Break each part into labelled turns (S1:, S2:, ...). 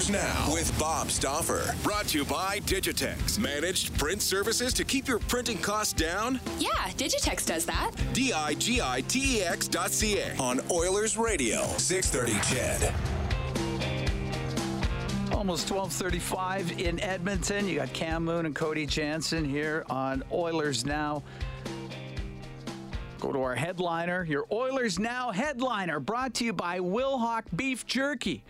S1: Oilers Now with Bob Stauffer. Brought to you by Digitex. Managed print services to keep your printing costs down?
S2: Yeah, Digitex does that.
S1: D I G I T E X dot C A on Oilers Radio, 630 CHED.
S3: Almost 12:35 in Edmonton. You got Cam Moon and Cody Jansen here on Oilers Now. Go to our headliner, your Oilers Now headliner, brought to you by Wilhauk Beef Jerky.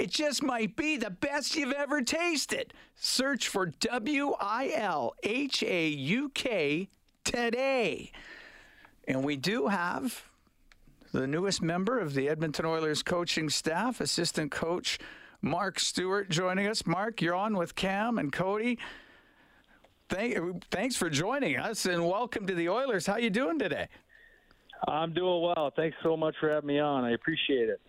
S3: It just might be the best you've ever tasted. Search for W I L H A U K today. And we do have the newest member of the Edmonton Oilers coaching staff, assistant coach Mark Stewart, joining us. Mark, you're on with Cam and Cody. Thank, thanks for joining us and welcome to the Oilers. How you doing today?
S4: I'm doing well. Thanks so much for having me on. I appreciate it.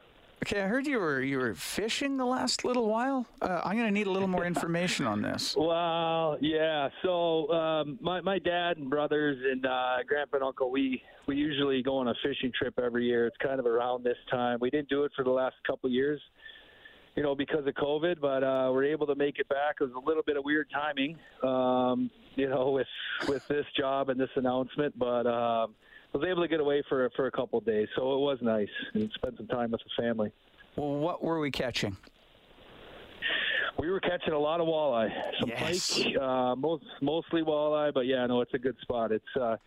S3: Okay, I heard you were you were fishing the last little while. Uh, I'm going to need a little more information on this.
S4: Well, yeah. So um, my my dad and brothers and uh, grandpa and uncle, we we usually go on a fishing trip every year. It's kind of around this time. We didn't do it for the last couple years, you know, because of COVID, but uh, we're able to make it back. It was a little bit of weird timing, um, you know, with with this job and this announcement, but. Um, was able to get away for for a couple of days, so it was nice and spend some time with the family.
S3: Well, what were we catching?
S4: We were catching a lot of walleye, some
S3: Yes.
S4: pike, uh, most mostly walleye, but yeah, no, it's a good spot. It's uh,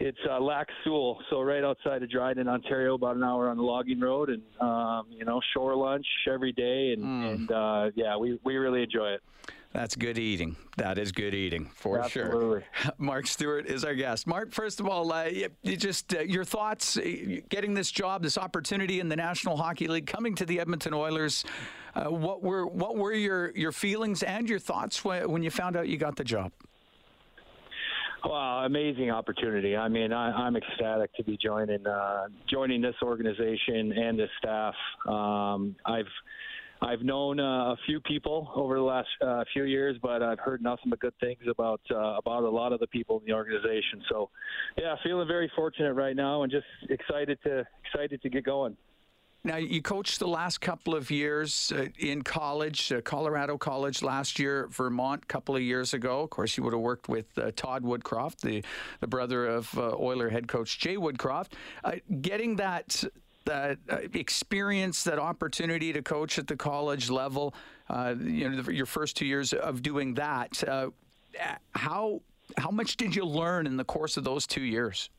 S4: it's uh, Lac Seul, so right outside of Dryden, Ontario, about an hour on the logging road, and um, you know, shore lunch every day, and and uh, yeah, we we really enjoy it.
S3: That's good eating. That is good eating for
S4: Absolutely.
S3: sure. Mark Stewart is our guest. Mark, first of all, uh, you, you just uh, your thoughts uh, getting this job, this opportunity in the National Hockey League, coming to the Edmonton Oilers. Uh, what were what were your your feelings and your thoughts when, when you found out you got the job?
S4: Wow, amazing opportunity. I mean, I, I'm ecstatic to be joining uh, joining this organization and this staff. Um, I've I've known uh, a few people over the last uh, few years, but I've heard nothing but good things about uh, about a lot of the people in the organization. So, yeah, feeling very fortunate right now, and just excited to excited to get going.
S3: Now, you coached the last couple of years uh, in college, uh, Colorado College last year, Vermont a couple of years ago. Of course, you would have worked with uh, Todd Woodcroft, the, the brother of uh, Oiler head coach Jay Woodcroft. Uh, getting that that uh, experience, that opportunity to coach at the college level, uh, you know, your first two years of doing that, uh, how how much did you learn in the course of those two years?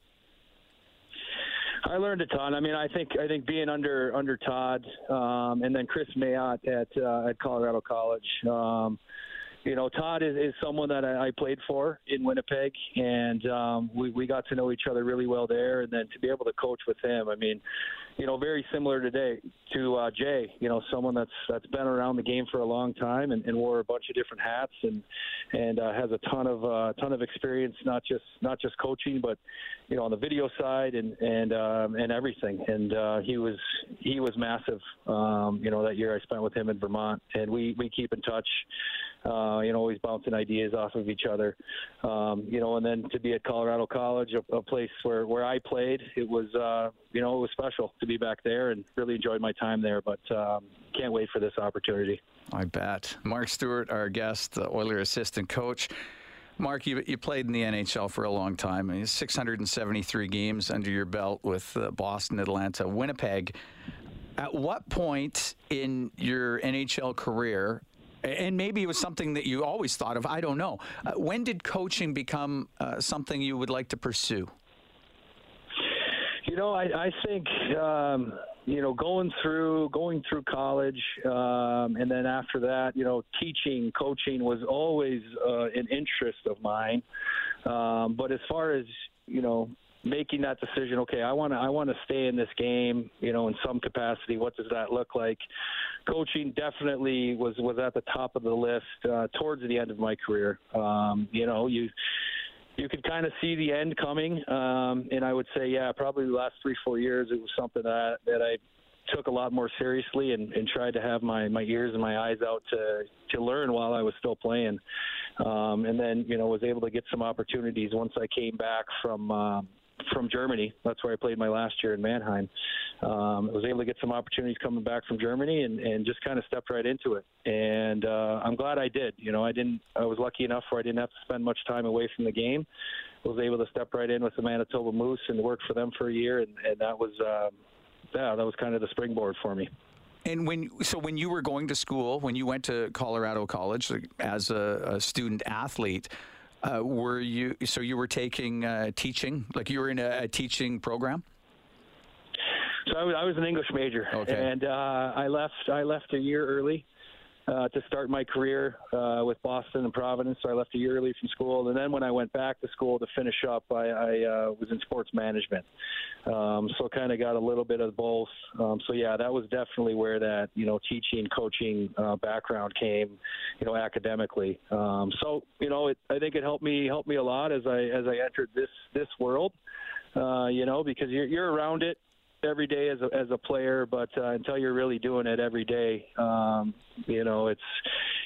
S4: I learned a ton. I mean, I think I think being under under Todd um, and then Kris Mayotte at uh, at Colorado College. Um, you know, Todd is, is someone that I, I played for in Winnipeg, and um, we we got to know each other really well there. And then to be able to coach with him, I mean, you know, very similar today to uh, Jay. You know, someone that's that's been around the game for a long time and, and wore a bunch of different hats and and uh, has a ton of uh, ton of experience, not just not just coaching, but you know, on the video side and and um, and everything. And uh, he was he was massive. Um, you know, that year I spent with him in Vermont, and we we keep in touch. Uh, you know, always bouncing ideas off of each other. Um, you know, and then to be at Colorado College, a, a place where where I played, it was uh, you know it was special to be back there, and really enjoyed my time there. But um, can't wait for this opportunity.
S3: I bet. Mark Stewart, our guest, the Oiler assistant coach. Mark, you, you played in the NHL for a long time. I mean, 673 games under your belt with uh, Boston, Atlanta, Winnipeg. At what point in your NHL career, and maybe it was something that you always thought of, I don't know, uh, when did coaching become uh, something you would like to pursue?
S4: You know, I, I think um, you know going through going through college, um, and then after that, you know, teaching, coaching was always uh, an interest of mine. Um, but as far as you know, making that decision, okay, I want to I want to stay in this game, you know, in some capacity. What does that look like? Coaching definitely was was at the top of the list uh, towards the end of my career. Um, you know, you you could kind of see the end coming. Um, and I would say, yeah, probably the last three, four years, it was something that that I took a lot more seriously and, and tried to have my, my ears and my eyes out to to learn while I was still playing. Um, and then you know was able to get some opportunities once I came back from. Uh, from Germany. That's where I played my last year in Mannheim. Um, I was able to get some opportunities coming back from Germany and, and just kind of stepped right into it. And uh, I'm glad I did. You know, I didn't. I was lucky enough where I didn't have to spend much time away from the game. I was able to step right in with the Manitoba Moose and work for them for a year, and, and that was. Um, yeah, that was kind of the springboard for me.
S3: And when so when you were going to school, when you went to Colorado College as a, a student athlete, uh, were you so you were taking uh, teaching, like you were in a, a teaching program?
S4: So I was, I was an English major,
S3: okay.
S4: and uh, I left. I left a year early uh, to start my career uh, with Boston and Providence. So I left a year early from school, and then when I went back to school to finish up, I, I uh, was in sports management. Um, so kind of got a little bit of both. Um, so yeah, that was definitely where that you know teaching, coaching uh, background came, you know, academically. Um, so you know, it, I think it helped me helped me a lot as I as I entered this this world. Uh, you know, because you're you're around it every day as a as a player, but uh, until you're really doing it every day, um, you know, it's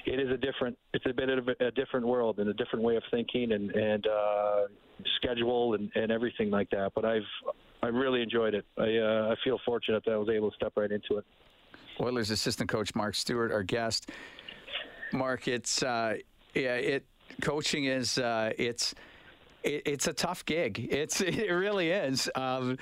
S4: it is a different it's a bit of a, a different world and a different way of thinking and and uh, schedule and, and everything like that. But I've I really enjoyed it. I uh, I feel fortunate that I was able to step right into it.
S3: Oilers assistant coach Mark Stewart, our guest. Mark, it's uh, yeah, it coaching is uh, it's it, it's a tough gig. It's it really is. Um,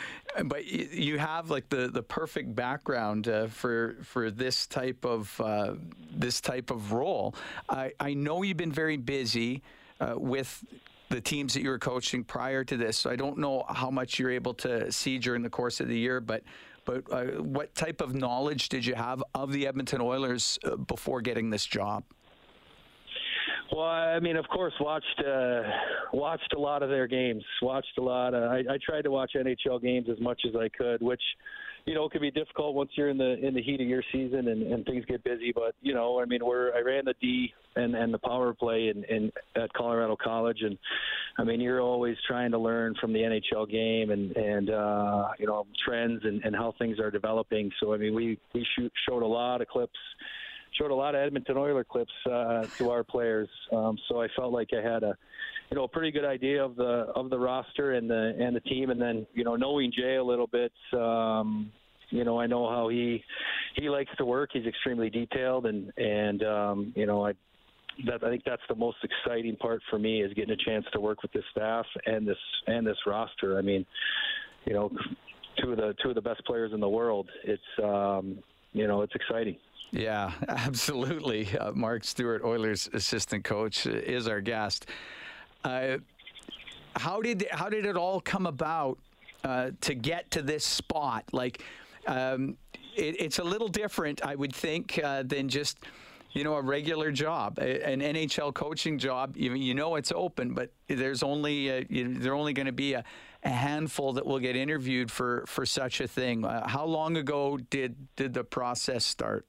S3: but you have like the, the perfect background uh, for for this type of uh, this type of role. I, I know you've been very busy uh, with the teams that you were coaching prior to this. So I don't know how much you're able to see during the course of the year, but. But uh, what type of knowledge did you have of the Edmonton Oilers uh, before getting this job?
S4: Well, I mean, of course, watched uh, watched a lot of their games. Watched a lot. Of, I, I tried to watch NHL games as much as I could, which you know can be difficult once you're in the in the heat of your season and, and things get busy. But you know, I mean, we're I ran the D and and the power play in, in at Colorado College, and I mean, you're always trying to learn from the NHL game and and uh, you know trends and, and how things are developing. So I mean, we we shoot, showed a lot of clips showed a lot of Edmonton Oiler clips uh, to our players. Um, so I felt like I had a, you know, a pretty good idea of the of the roster and the and the team. And then you know, knowing Jay a little bit, um, you know, I know how he he likes to work. He's extremely detailed, and and um, you know, I. That, I think that's the most exciting part for me is getting a chance to work with this staff and this and this roster. I mean, you know, two of the two of the best players in the world. It's um, you know, it's exciting.
S3: Yeah, absolutely. Uh, Mark Stewart, Oilers assistant coach, uh, is our guest. Uh, how did how did it all come about uh, to get to this spot? Like, um, it, it's a little different, I would think, uh, than just you know a regular job, an NHL coaching job. You, you know it's open, but there's only uh, you there only going to be a, a, handful that will get interviewed for for such a thing. how long ago did did the process start?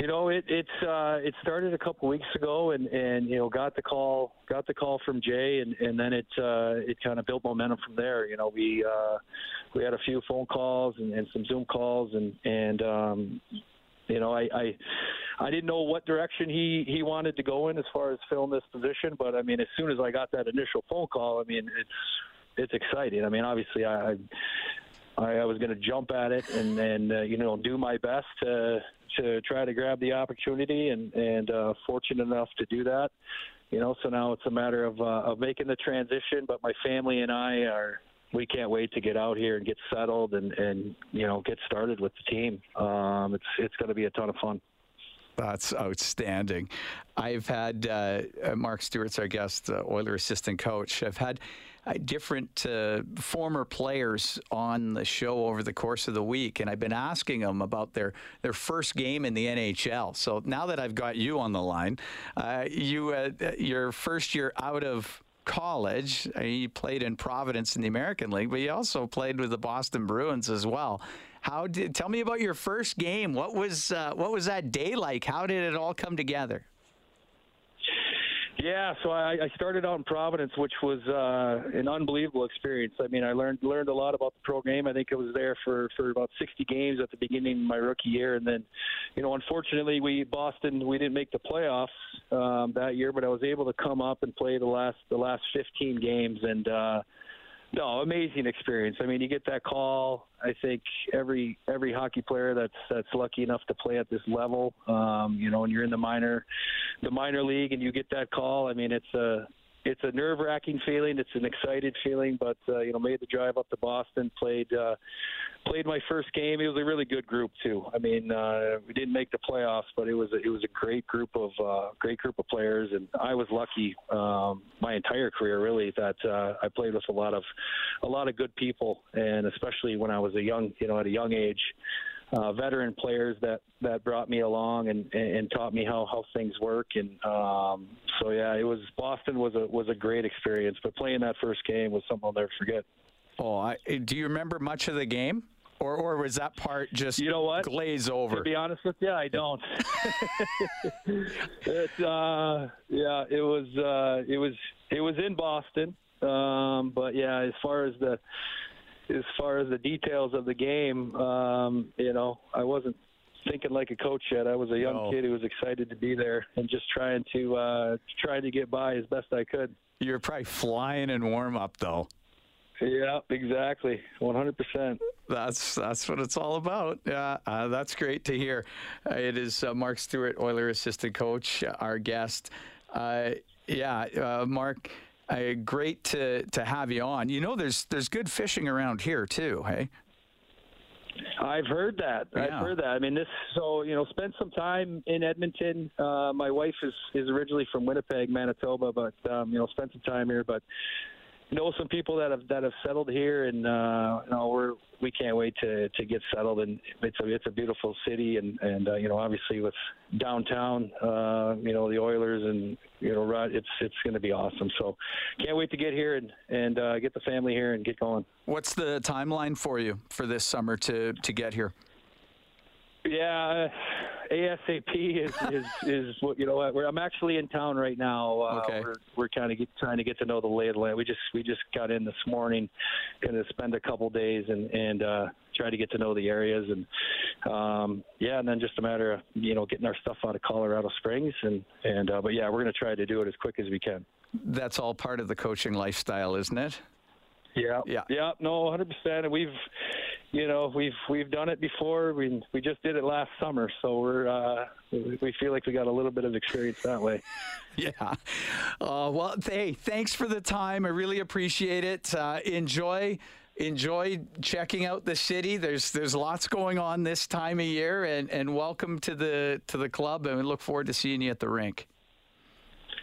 S4: You know, it it's uh, it started a couple weeks ago, and and you know got the call got the call from Jay, and and then it uh, it kind of built momentum from there. You know, we uh, we had a few phone calls and, and some Zoom calls, and and um, you know, I, I I didn't know what direction he he wanted to go in as far as filling this position, but I mean, as soon as I got that initial phone call, I mean, it's it's exciting. I mean, obviously, I I, I was going to jump at it and and uh, you know do my best to to try to grab the opportunity and and uh, fortunate enough to do that. You know, so now it's a matter of uh, of making the transition. But my family and I are we can't wait to get out here and get settled and and you know get started with the team. Um, it's it's going to be a ton of fun.
S3: That's outstanding. I've had uh, Mark Stewart's our guest, uh, Oiler assistant coach. I've had uh, different uh, former players on the show over the course of the week, and I've been asking them about their their first game in the NHL. So now that I've got you on the line, uh, you uh, your first year out of college, you played in Providence in the American League, but you also played with the Boston Bruins as well. How did tell me about your first game? What was uh, what was that day like? How did it all come together?
S4: Yeah, so I, I started out in Providence, which was uh, an unbelievable experience. I mean, I learned learned a lot about the pro game. I think I was there for for about 60 games at the beginning of my rookie year, and then, you know, unfortunately, we Boston we didn't make the playoffs um, that year, but I was able to come up and play the last the last 15 games, and uh, no, amazing experience. I mean, you get that call. I think every every hockey player that's that's lucky enough to play at this level, um, you know, when you're in the minor, the minor league, and you get that call. I mean, it's a it's a nerve wracking feeling. It's an excited feeling, but uh, you know, made the drive up to Boston, played uh, played my first game. It was a really good group too. I mean, uh, we didn't make the playoffs, but it was a, it was a great group of uh, great group of players, and I was lucky um, my entire career really that uh, I played with a lot of a lot of good people, and especially when I was a young you know at a young age. Uh, veteran players that that brought me along and, and taught me how how things work and um, so yeah it was Boston was a was a great experience but playing that first game was something I'll never forget.
S3: Oh, I, do you remember much of the game? or or was that part just
S4: you know what
S3: glaze over?
S4: To be honest with you, I don't. it, uh, yeah, it was uh, it was it was in Boston, um, but yeah, as far as the as far as the details of the game, um, you know, I wasn't thinking like a coach yet. I was a young no. kid who was excited to be there and just trying to uh, trying to get by as best I could.
S3: You're probably flying in warm up though.
S4: Yeah, exactly, 100%.
S3: That's that's what it's all about. Yeah, uh, that's great to hear. Uh, it is uh, Mark Stewart, Oiler assistant coach, uh, our guest. Uh, yeah, uh, great to to have you on. You know, there's there's good fishing around here too. Hey.
S4: I've heard that. Yeah. I've heard that. I mean, this. So you know, spent some time in Edmonton. my wife is is originally from Winnipeg, Manitoba, but um, you know, spent some time here. But know some people that have that have settled here, and uh, you know we're we can't wait to to get settled. And it's a it's a beautiful city, and and uh, you know obviously with downtown, uh, you know the Oilers, and you know it's it's going to be awesome. So can't wait to get here and and uh, get the family here and get going.
S3: What's the timeline for you for this summer to to get here?
S4: Yeah, ASAP is is, is what you know. I'm actually in town right now. Uh,
S3: okay.
S4: We're, we're kind of trying to get to know the lay of the land. We just we just got in this morning, going to spend a couple days and and uh, try to get to know the areas and um, yeah, and then just a matter of you know getting our stuff out of Colorado Springs and and uh, but yeah, we're going to try to do it as quick as we can.
S3: That's all part of the coaching lifestyle, isn't it?
S4: Yeah,
S3: yeah,
S4: yeah. No, 100. percent And we've you know we've we've done it before. We we just did it last summer, so we're uh, we feel like we got a little bit of experience that way.
S3: yeah. Uh, well, hey, thanks for the time. I really appreciate it. Uh, enjoy enjoy checking out the city. There's there's lots going on this time of year, and and welcome to the to the club. And we look forward to seeing you at the rink.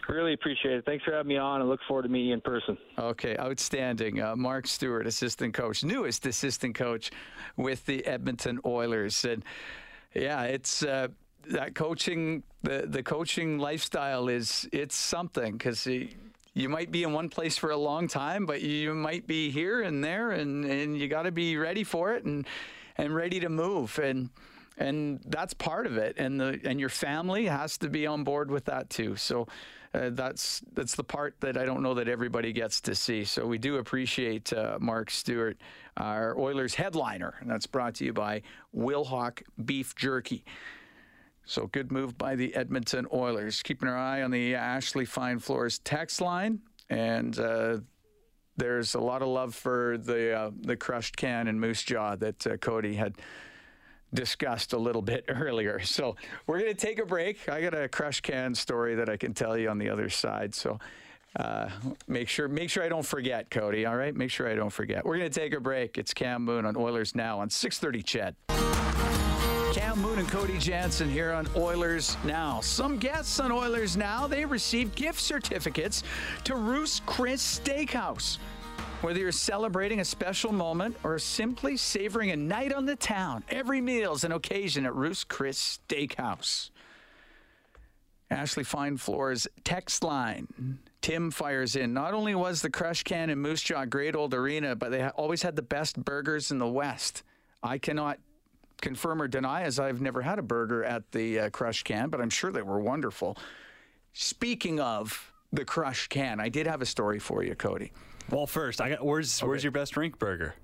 S4: Really appreciate it. Thanks for having me on and look forward to meeting you in person.
S3: Okay, outstanding. Uh, Mark Stewart, assistant coach, newest assistant coach with the Edmonton Oilers. And yeah, it's uh, that coaching, the, the coaching lifestyle is, it's something because you might be in one place for a long time, but you might be here and there and, and you got to be ready for it and, and ready to move. And, and that's part of it. And the, and your family has to be on board with that too. So, uh, that's that's the part that I don't know that everybody gets to see. So we do appreciate uh, Mark Stewart, our Oilers headliner, and that's brought to you by Wilhauk Beef Jerky. So good move by the Edmonton Oilers. Keeping our eye on the Ashley Fine Floors text line, and uh, there's a lot of love for the uh, the crushed can and moose jaw that uh, Cody had discussed a little bit earlier. So we're going to take a break. I got a crush can story that I can tell you on the other side. So uh, make sure make sure I don't forget, Cody. All right, make sure I don't forget. We're going to take a break. It's Cam Moon on Oilers Now on 6:30. CHED. Cam Moon and Cody Jansen here on Oilers Now. Some guests on Oilers Now they received gift certificates to Ruth's Chris Steakhouse. Whether you're celebrating a special moment or simply savoring a night on the town, every meal is an occasion at Ruth's Chris Steakhouse. Ashley Fine Floors text line. Tim fires in. Not only was the Crush Can and Moose Jaw great old arena, but they always had the best burgers in the West. I cannot confirm or deny, as I've never had a burger at the uh, Crush Can, but I'm sure they were wonderful. Speaking of the crush can. I did have a story for you, Cody.
S5: Well, first, I got where's where's your best rink burger?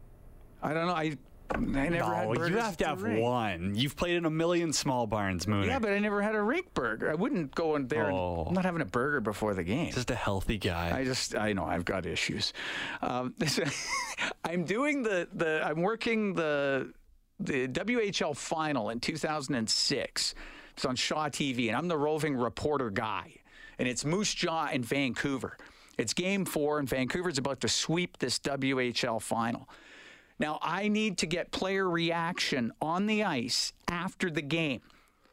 S3: I don't know. I I never had
S5: No,
S3: burgers
S5: you have to have
S3: rink.
S5: one. You've played in a million small barns, Moon.
S3: Yeah, but I never had a rink burger. I wouldn't go in there.
S5: Oh.
S3: I'm not having a burger before the game.
S5: just a healthy guy.
S3: I just, I know I've got issues. Um, I'm doing the, the, I'm working the, the WHL final in 2006. It's on Shaw TV, and I'm the roving reporter guy. And it's Moose Jaw in Vancouver. It's game four, and Vancouver's about to sweep this WHL final. Now, I need to get player reaction on the ice after the game.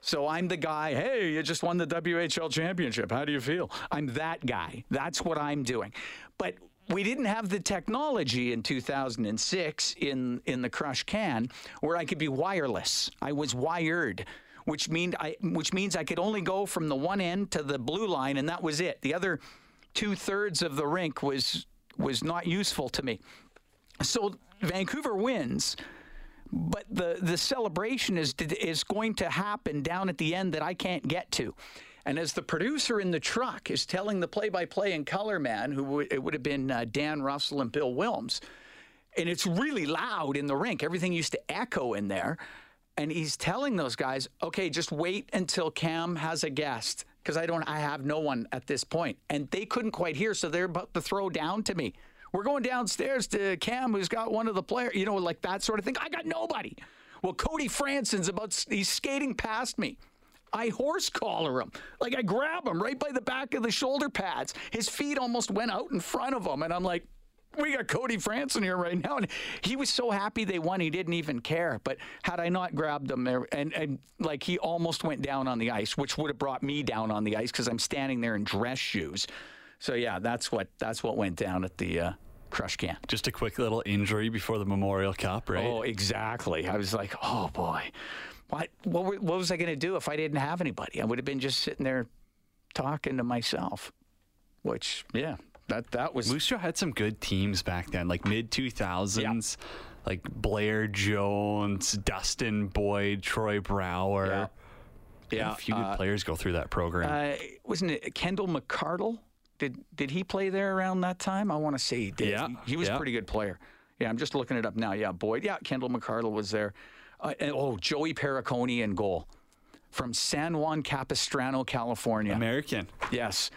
S3: So I'm the guy, hey, you just won the WHL championship. How do you feel? I'm that guy. That's what I'm doing. But we didn't have the technology in 2006 in, in the Crush Can where I could be wireless. I was wired. Which mean I, which means I could only go from the one end to the blue line, and that was it. The other two thirds of the rink was was not useful to me. So Vancouver wins, but the the celebration is is going to happen down at the end that I can't get to. And as the producer in the truck is telling the play-by-play and color man, who it would have been uh, Dan Russell and Bill Wilms, and it's really loud in the rink. Everything used to echo in there. And he's telling those guys, okay, just wait until Cam has a guest because I don't, I have no one at this point. And they couldn't quite hear, so they're about to throw down to me. We're going downstairs to Cam, who's got one of the players, you know, like that sort of thing. I got nobody. Well, Cody Franson's about, he's skating past me. I horse collar him. Like I grab him right by the back of the shoulder pads. His feet almost went out in front of him. And I'm like, we got Cody Franson here right now. And he was so happy they won, he didn't even care. But had I not grabbed him there, and, and like he almost went down on the ice, which would have brought me down on the ice because I'm standing there in dress shoes. So yeah, that's what that's what went down at the uh, crush can.
S5: just a quick little injury before the Memorial Cup, right?
S3: Oh, exactly. I was like, oh boy, what what, were- what was I going to do if I didn't have anybody? I would have been just sitting there talking to myself. Which yeah, that that was
S5: Moose Jaw had some good teams back then, like mid 2000s, like Blair Jones, Dustin Boyd, Troy Brouwer.
S3: Yeah. Yeah.
S5: a few good
S3: uh,
S5: players go through that program.
S3: Uh, wasn't it Kenndal McArdle? Did did he play there around that time? I want to say he did.
S5: Yeah,
S3: He, he was
S5: yeah.
S3: a pretty good player. Yeah, I'm just looking it up now. Yeah, Boyd. Yeah, Kenndal McArdle was there. Uh, and, oh, Joey Perricone in goal from San Juan Capistrano, California.
S5: American.
S3: Yes.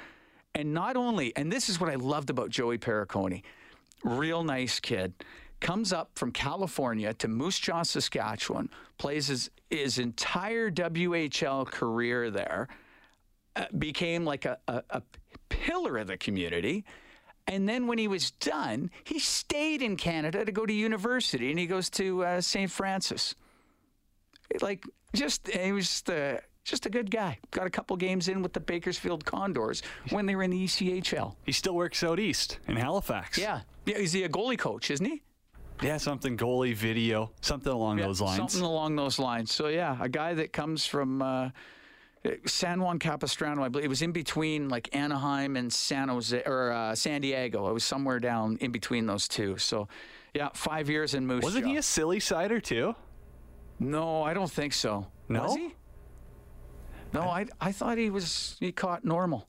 S3: And not only, and this is what I loved about Joey Perricone, real nice kid, comes up from California to Moose Jaw, Saskatchewan, plays his, his entire WHL career there, uh, became like a, a, a pillar of the community. And then when he was done, he stayed in Canada to go to university, and he goes to uh, St. Francis like just he was just a just a good guy. Got a couple games in with the Bakersfield Condors when they were in the ECHL.
S5: He still works out east in Halifax.
S3: Yeah, yeah. Is he a goalie coach? Isn't he?
S5: Yeah, something goalie video, something along
S3: Yeah,
S5: those lines.
S3: Something along those lines. So yeah, a guy that comes from uh, San Juan Capistrano, I believe it was in between like Anaheim and San Jose or uh, San Diego. It was somewhere down in between those two. So yeah, five years in Moose.
S5: Wasn't
S3: Jaw.
S5: he a silly sider too?
S3: No, I don't think so.
S5: No?
S3: Was he? No, I I thought he was he caught normal.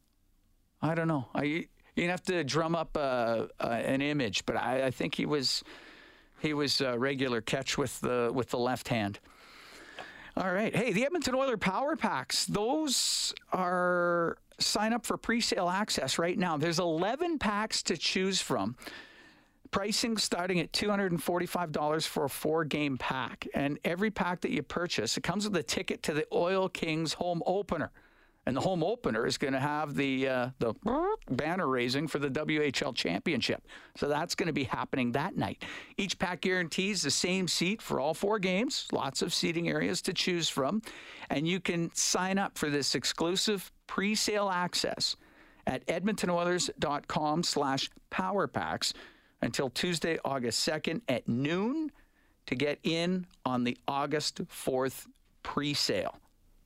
S3: I don't know. I you'd have to drum up uh, uh, an image, but I, I think he was he was uh, regular catch with the with the left hand. All right. Hey, the Edmonton Oiler Power Packs. Those are sign up for pre-sale access right now. There's 11 packs to choose from. Pricing starting at $245 for a four game pack. And every pack that you purchase, it comes with a ticket to the Oil Kings home opener. And the home opener is going to have the uh, the banner raising for the WHL championship. So that's going to be happening that night. Each pack guarantees the same seat for all four games, lots of seating areas to choose from. And you can sign up for this exclusive pre-sale access at edmontonoilers.com slash until Tuesday, August 2nd at noon to get in on the August 4th pre-sale.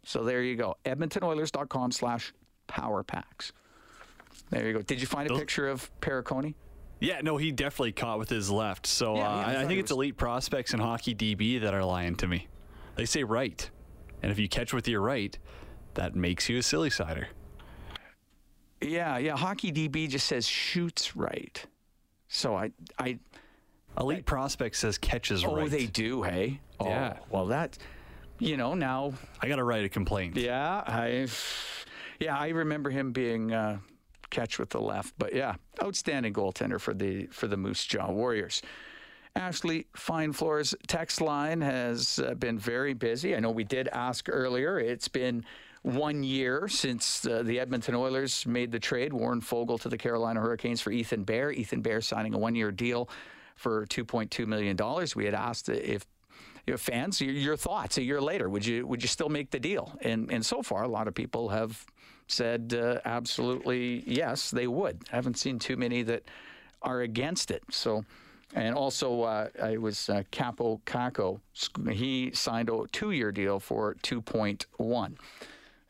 S3: So there you go. edmontonoilers.com slash powerpacks. There you go. Did you find a picture of Perricone?
S5: Yeah, no, he definitely caught with his left. So
S3: Yeah,
S5: uh,
S3: yeah, I
S5: I, think it's
S3: was-
S5: elite prospects and hockey DB that are lying to me. They say right, and if you catch with your right, that makes you a silly sider.
S3: Yeah, yeah. Hockey DB just says shoots right. So I, I.
S5: Elite Prospect says catches
S3: Oh,
S5: right.
S3: they do. Hey. Oh,
S5: Yeah.
S3: Well, that. You know now.
S5: I got to write a complaint.
S3: Yeah, I. Yeah, I remember him being uh, catch with the left, but yeah, outstanding goaltender for the for the Moose Jaw Warriors. Ashley Fine Floors text line has uh, been very busy. I know we did ask earlier. It's been one year since uh, the Edmonton Oilers made the trade, Warren Foegele to the Carolina Hurricanes for Ethan Bear. Ethan Bear signing a one-year deal for 2.2 million dollars. We had asked if fans, your, your thoughts a year later, would you would you still make the deal? And and so far, a lot of people have said uh, absolutely yes, they would. I haven't seen too many that are against it. So. And also, uh, I was uh, Kaapo Kakko. He signed a two-year deal for 2.1.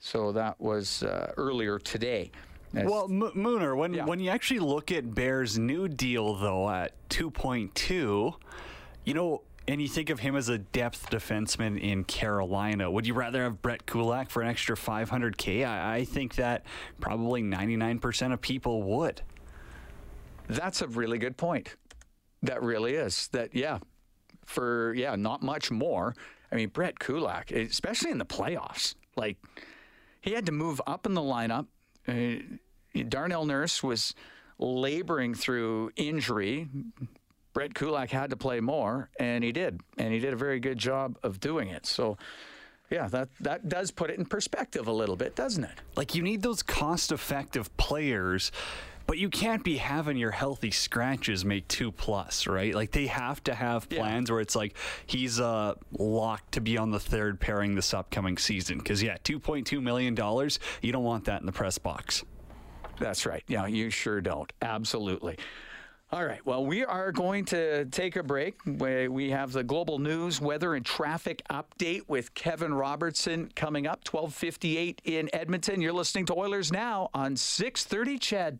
S3: So that was uh, earlier today. As-
S5: Well, M- Mooner, when
S3: Yeah.
S5: when you actually look at Bear's new deal though at 2.2, you know, and you think of him as a depth defenseman in Carolina, would you rather have Brett Kulak for an extra 500k? I, I think that probably 99% of people would.
S3: That's a really good point. That really is. That yeah, for yeah, not much more. I mean, Brett Kulak, especially in the playoffs, like he had to move up in the lineup. Uh, Darnell Nurse was laboring through injury. Brett Kulak had to play more, and he did, and he did a very good job of doing it. So, yeah, that that does put it in perspective a little bit, doesn't it?
S5: Like you need those cost-effective players, but you can't be having your healthy scratches make two plus, right? Like they have to have
S3: Yeah.
S5: plans where it's like he's uh, locked to be on the third pairing this upcoming season. Because yeah, two point two million dollars, you don't want that in the press box.
S3: That's right. Yeah, you sure don't. Absolutely. All right. Well, we are going to take a break. We we have the global news, weather, and traffic update with Kevin Robertson coming up, 1258 in Edmonton. You're listening to Oilers Now on 630 Ched.